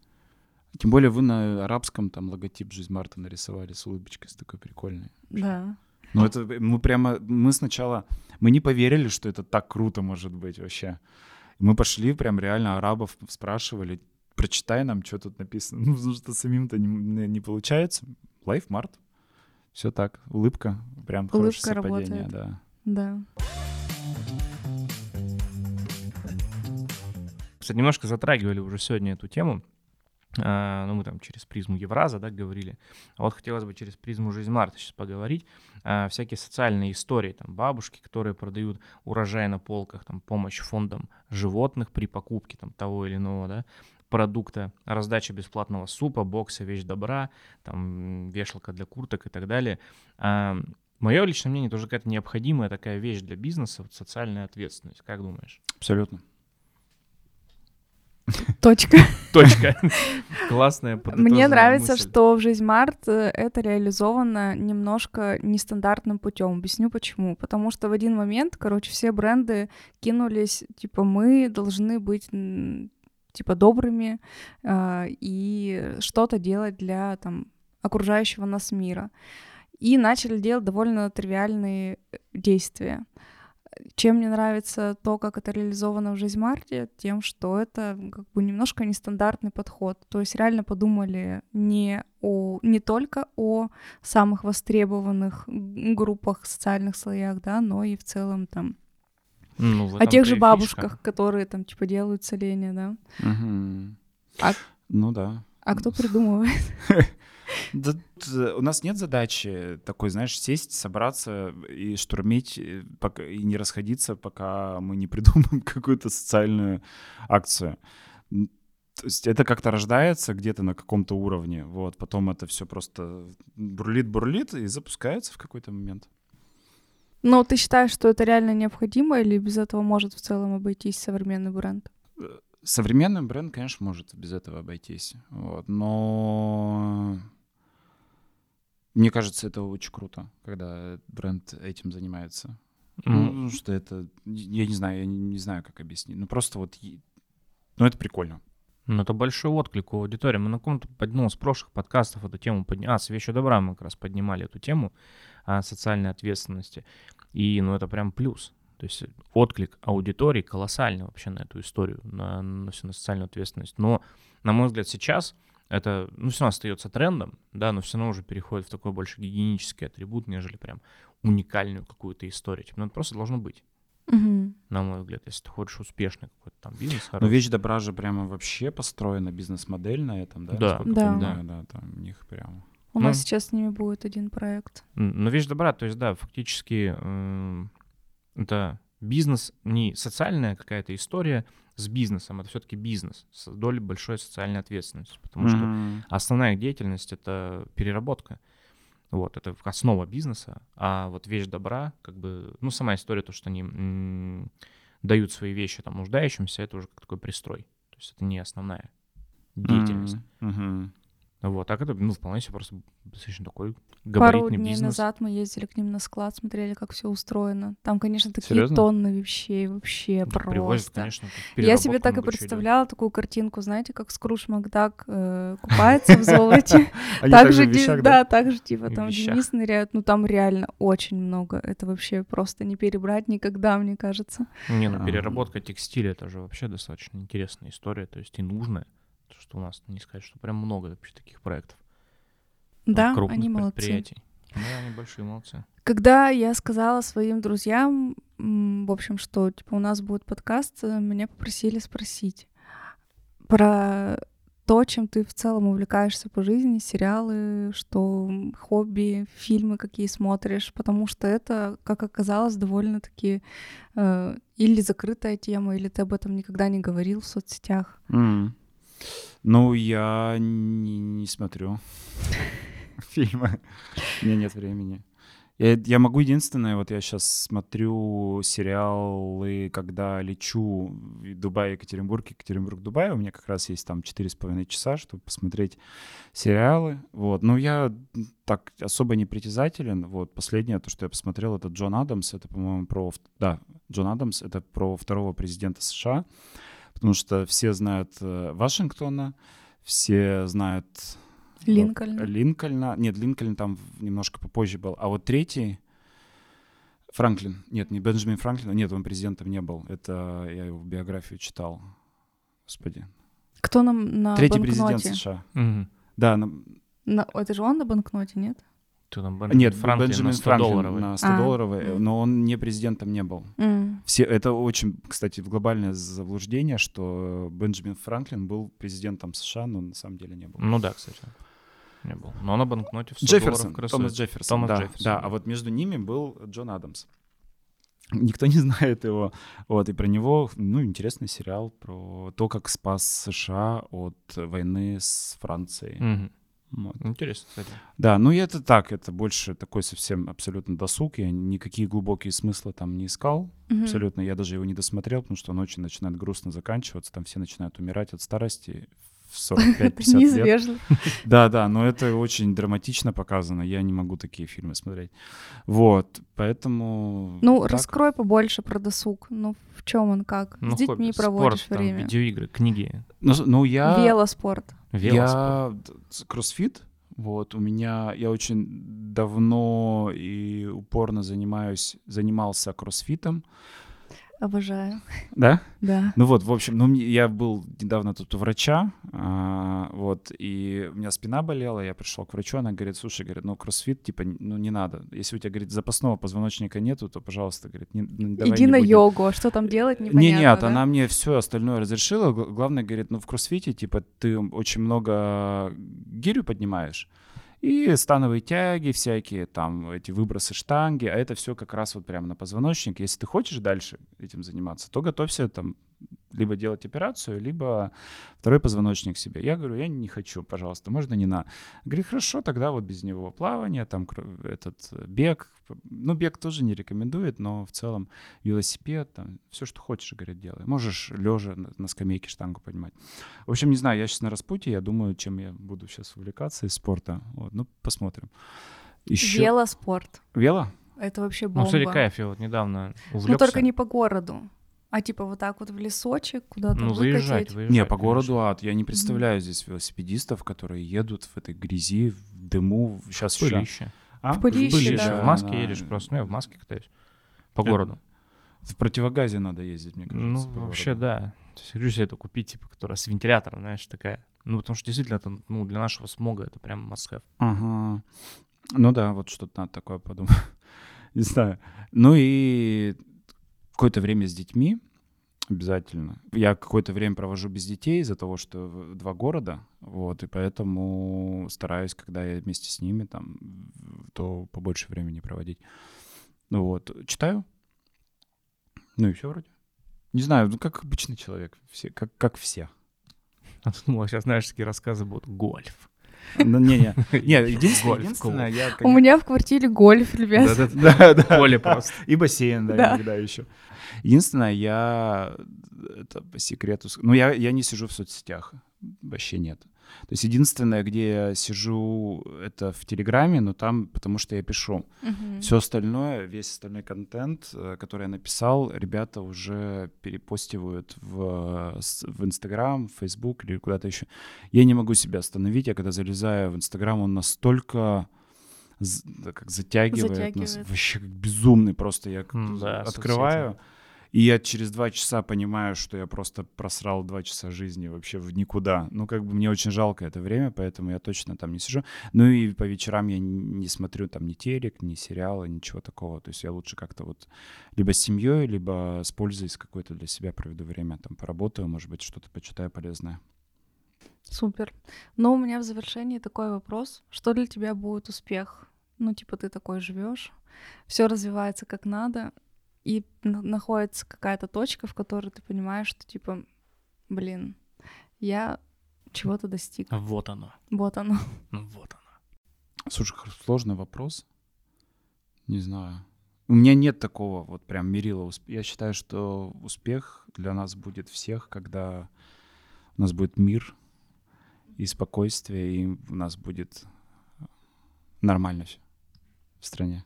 Тем более вы на арабском там логотип Жизнь Марта нарисовали с улыбочкой, с такой прикольной. Да. Ну, это мы прямо, мы сначала, мы не поверили, что это так круто может быть вообще. Мы пошли, прям реально арабов спрашивали, прочитай нам, что тут написано. Ну, потому что самим-то не, не- не получается. Life Mart. Все так, улыбка, прям хорошее Улыбка совпадение, работает. да. Да. Кстати, немножко затрагивали уже сегодня эту тему. А, ну, мы там через призму Евраза, да, говорили. А вот хотелось бы через призму Жизнь Марта сейчас поговорить. А, всякие социальные истории, там, бабушки, которые продают урожай на полках, там, помощь фондам животных при покупке там того или иного, да, продукта, раздача бесплатного супа, бокса, вещь добра, там, вешалка для курток и так далее. Мое личное мнение, тоже какая-то необходимая такая вещь для бизнеса, вот социальная ответственность. Как думаешь? Абсолютно. Точка. Точка. Классная Мне нравится, мысль. что в жизнь Март это реализовано немножко нестандартным путем. Объясню почему. Потому что в один момент, короче, все бренды кинулись, типа, мы должны быть типа добрыми а, и что-то делать для там окружающего нас мира. И начали делать довольно тривиальные э, действия. Чем мне нравится то, как это реализовано в жизнь Марте, тем, что это как бы немножко нестандартный подход. То есть реально подумали не о не только о самых востребованных группах, социальных слоях, да, но и в целом там Ну, о тех же бабушках, фишка. которые там типа делают целение, да. Мгм. А- Ну да. А кто придумывает? Да, у нас нет задачи такой, знаешь, сесть, собраться и штурмить, э, пока, и не расходиться, пока мы не придумаем какую-то социальную акцию. То есть это как-то рождается где-то на каком-то уровне, вот, потом это все просто бурлит-бурлит и запускается в какой-то момент. Но ты считаешь, что это реально необходимо или без этого может в целом обойтись современный бренд? Современный бренд, конечно, может без этого обойтись, вот, но мне кажется, это очень круто, когда бренд этим занимается. Ну, М, потому что это, я не знаю, я не, не знаю, как объяснить. Ну, просто вот, ну, это прикольно. Ну, это большой отклик у аудитории. Мы на каком-то под- ну, с прошлых подкастов эту тему поднимали. А, с вещью добра мы как раз поднимали эту тему социальной ответственности. И, ну, это прям плюс. То есть отклик аудитории колоссальный вообще на эту историю, на, на всю на социальную ответственность. Но, на мой взгляд, сейчас это, ну, все равно остается трендом, да, но все равно уже переходит в такой больше гигиенический атрибут, нежели прям уникальную какую-то историю. Типа, ну, это просто должно быть, Мгм. на мой взгляд, если ты хочешь успешный какой-то там бизнес. Но хороший. вещь добра же прямо вообще построена, бизнес-модель на этом, да? Да. насколько Да. понимаю, да, там у них прям... У Ну. нас сейчас с ними будет один проект. Ну, вещь добра, то есть, да, фактически м, это Бизнес не социальная какая-то история с бизнесом, это все-таки бизнес с долей большой социальной ответственности, потому Мгм. что основная их деятельность это переработка. Вот, это основа бизнеса, а вот вещь добра, как бы, ну, сама история, то, что они м, дают свои вещи там нуждающимся, это уже как такой пристрой. То есть это не основная деятельность. Мгм. Вот, так это, ну, вполне себе просто достаточно такой Пару габаритный дней бизнес. назад мы ездили к ним на склад, смотрели, как все устроено. Там, конечно, такие Серьезно? тонны вещей вообще Ну, Привозят, просто. конечно, тут Я себе так и представляла такую картинку, знаете, как Скрудж Макдак э, купается в золоте. Так также же, да, так же, типа, там. Денис ныряют. Ну, там реально очень много. Это вообще просто не перебрать никогда, мне кажется. Не, ну А. переработка текстиля это же вообще достаточно интересная история, то есть и нужная. То, что у нас не сказать, что прям много вообще таких проектов. Да, крупных они молодцы. предприятий. Да, они большие молодцы. Когда я сказала своим друзьям, в общем, что типа у нас будет подкаст, э, меня попросили спросить про то, чем ты в целом увлекаешься по жизни, сериалы, что хобби, фильмы какие смотришь, потому что это, как оказалось, довольно-таки э, или закрытая тема, или ты об этом никогда не говорил в соцсетях. М. Ну, я не, не смотрю фильмы. У меня нет времени. Я, я могу единственное, вот я сейчас смотрю сериалы, когда лечу в Дубай, Екатеринбург, Екатеринбург, Дубай. У меня как раз есть там четыре с половиной часа, чтобы посмотреть сериалы. Вот. Но я так особо не притязателен. Вот. Последнее, то, что я посмотрел, это Джон Адамс. Это, по-моему, про... Да, Джон Адамс. Это про второго президента США. Потому что все знают э, Вашингтона, все знают вот, Линкольна. Линкольна. Нет, Линкольн там немножко попозже был. А вот третий Франклин. Нет, не Бенджамин Франклин. Нет, он президентом не был. Это я его биографию читал. Господи. Кто нам на Третий президент банкноте? США. Мгм. Да, на- На- Это же он на банкноте, нет? Кто там, Бенджамин нет, Франклин Бенджамин на 100 Франклин долларовый. на 100 А, долларовый, м. но он не президентом не был. М. Все, это очень, кстати, глобальное заблуждение, что Бенджамин Франклин был президентом США, но на самом деле не был. Ну да, кстати. Не был. Но на банкноте в 100 Джефферсон, долларов. Томас Джефферсон, Томас да, Джефферсон, да, а вот между ними был Джон Адамс. Никто не знает его, вот, и про него, ну, интересный сериал про то, как спас США от войны с Францией. Мгм. Вот. Интересно, кстати. Да, ну и это так, это больше такой совсем абсолютно досуг, я никакие глубокие смыслы там не искал, Мгм. абсолютно, я даже его не досмотрел, потому что он очень начинает грустно заканчиваться, там все начинают умирать от старости в 45-50 Не лет. Да, да, но это очень драматично показано. Я не могу такие фильмы смотреть. Вот, поэтому. Ну, так. раскрой побольше про досуг. Ну, в чем он как? Ну, С детьми хобби, проводишь спорт, там, время. видеоигры, книги, Ну, ну, я. Велоспорт. Велоспорт. Я кроссфит. Вот, у меня, я очень давно и упорно занимаюсь, занимался кроссфитом. Обожаю. Да? Да. Ну вот, в общем, ну, я был недавно тут у врача, а, вот, и у меня спина болела, я пришел к врачу, она говорит, слушай, говорит, ну, кроссфит, типа, ну, не надо. Если у тебя, говорит, запасного позвоночника нету, то, пожалуйста, говорит, не, ну, давай Иди не на будем». йогу, а что там делать, непонятно. Не, нет, да? она мне все остальное разрешила. Главное, говорит, ну в кроссфите, типа, ты очень много гирю поднимаешь. И становые тяги всякие, там, эти выбросы штанги, а это все как раз вот прямо на позвоночник. Если ты хочешь дальше этим заниматься, то готовься там либо делать операцию, либо второй позвоночник себе. Я говорю, я не хочу, пожалуйста, можно не на. Говорит, хорошо, тогда вот без него плавание, там этот э, бег. Ну, бег тоже не рекомендует, но в целом велосипед, там, все, что хочешь, говорит, делай. Можешь лежа на, скамейке штангу поднимать. В общем, не знаю, я сейчас на распутье, я думаю, чем я буду сейчас увлекаться из спорта. Вот, ну, посмотрим. Еще... Велоспорт. Вело? Это вообще Ну, бомба. кстати, кайф, я вот недавно увлекся. Ну, только не по городу. А типа вот так вот в лесочек, куда-то Ну, заезжать, выкатить. выезжать. Не, по конечно. городу ад. Я не представляю здесь велосипедистов, которые едут в этой грязи, в дыму. Сейчас Пылище. А? В пылище, Пылище. да. В маске да. едешь просто. Ну, я в маске катаюсь. По Это городу. В противогазе надо ездить, мне кажется. Ну, вообще, да. То есть, хочу себе это купить, типа, которая с вентилятором, знаешь, такая. Ну, потому что действительно, это, ну, для нашего смога это прям must have. Ага. Ну да, вот что-то надо такое подумать. Не знаю. Ну и какое-то время с детьми обязательно. Я какое-то время провожу без детей из-за того, что два города, вот, и поэтому стараюсь, когда я вместе с ними, там, то побольше времени проводить. Ну вот, читаю. Ну и все вроде. Не знаю, ну как обычный человек, все, как, как все. А тут, думал, сейчас, знаешь, такие рассказы будут. Гольф. Ну, не-не. Нет, единственное, единственное, я... У меня в квартире гольф, ребят. Да, да, Поле просто. И бассейн, да, Да. иногда еще. Единственное, я это по секрету... Ну, я, я не сижу в соцсетях. Вообще нет. То есть единственное, где я сижу, это в Телеграме, но там, потому что я пишу. Мгм. Все остальное, весь остальной контент, э, который я написал, ребята уже перепостивают в, э, в Инстаграм, в Фейсбук или куда-то еще. Я не могу себя остановить, я когда залезаю в Инстаграм, он настолько как затягивает, нас, Затягивает. вообще как безумный просто. Я да, открываю, и я через два часа понимаю, что я просто просрал два часа жизни вообще в никуда. Ну, как бы мне очень жалко это время, поэтому я точно там не сижу. Ну и по вечерам я не смотрю там ни телек, ни сериалы, ничего такого. То есть я лучше как-то вот либо с семьей, либо с пользой с какой-то для себя проведу время, там поработаю, может быть, что-то почитаю полезное. Супер. Но у меня в завершении такой вопрос. Что для тебя будет успех? Ну, типа, ты такой живешь, все развивается как надо, и на- находится какая-то точка, в которой ты понимаешь, что, типа, блин, я чего-то достиг. Вот оно. Вот оно. Ну, Вот оно. Слушай, сложный вопрос. Не знаю. У меня нет такого вот прям мерила. Я считаю, что успех для нас будет всех, когда у нас будет мир и спокойствие, и у нас будет нормально все в стране.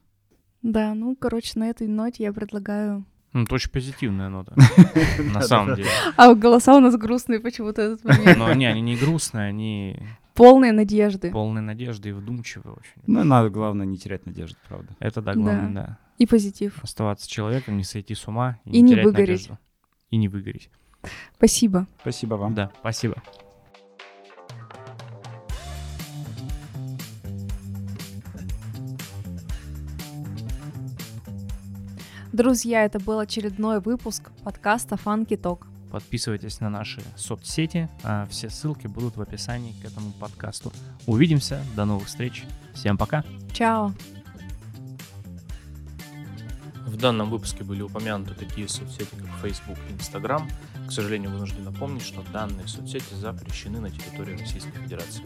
Да, ну, короче, на этой ноте я предлагаю... Ну, это очень позитивная нота. На самом деле. А голоса у нас грустные почему-то этот момент. Но они, они не грустные, они Полные надежды. полные надежды и вдумчивые очень. Ну, надо, главное, не терять надежды, правда. Это да, главное, да. И позитив. Оставаться человеком, не сойти с ума и, И не выгореть. надежду. И не выгореть. Спасибо. Спасибо вам. Да, спасибо. Друзья, это был очередной выпуск подкаста Funky Talk. Подписывайтесь на наши соцсети, а все ссылки будут в описании к этому подкасту. Увидимся, до новых встреч, всем пока! Чао. В данном выпуске были упомянуты такие соцсети, как Facebook и Instagram. К сожалению, вынужден напомнить, что данные соцсети запрещены на территории Российской Федерации.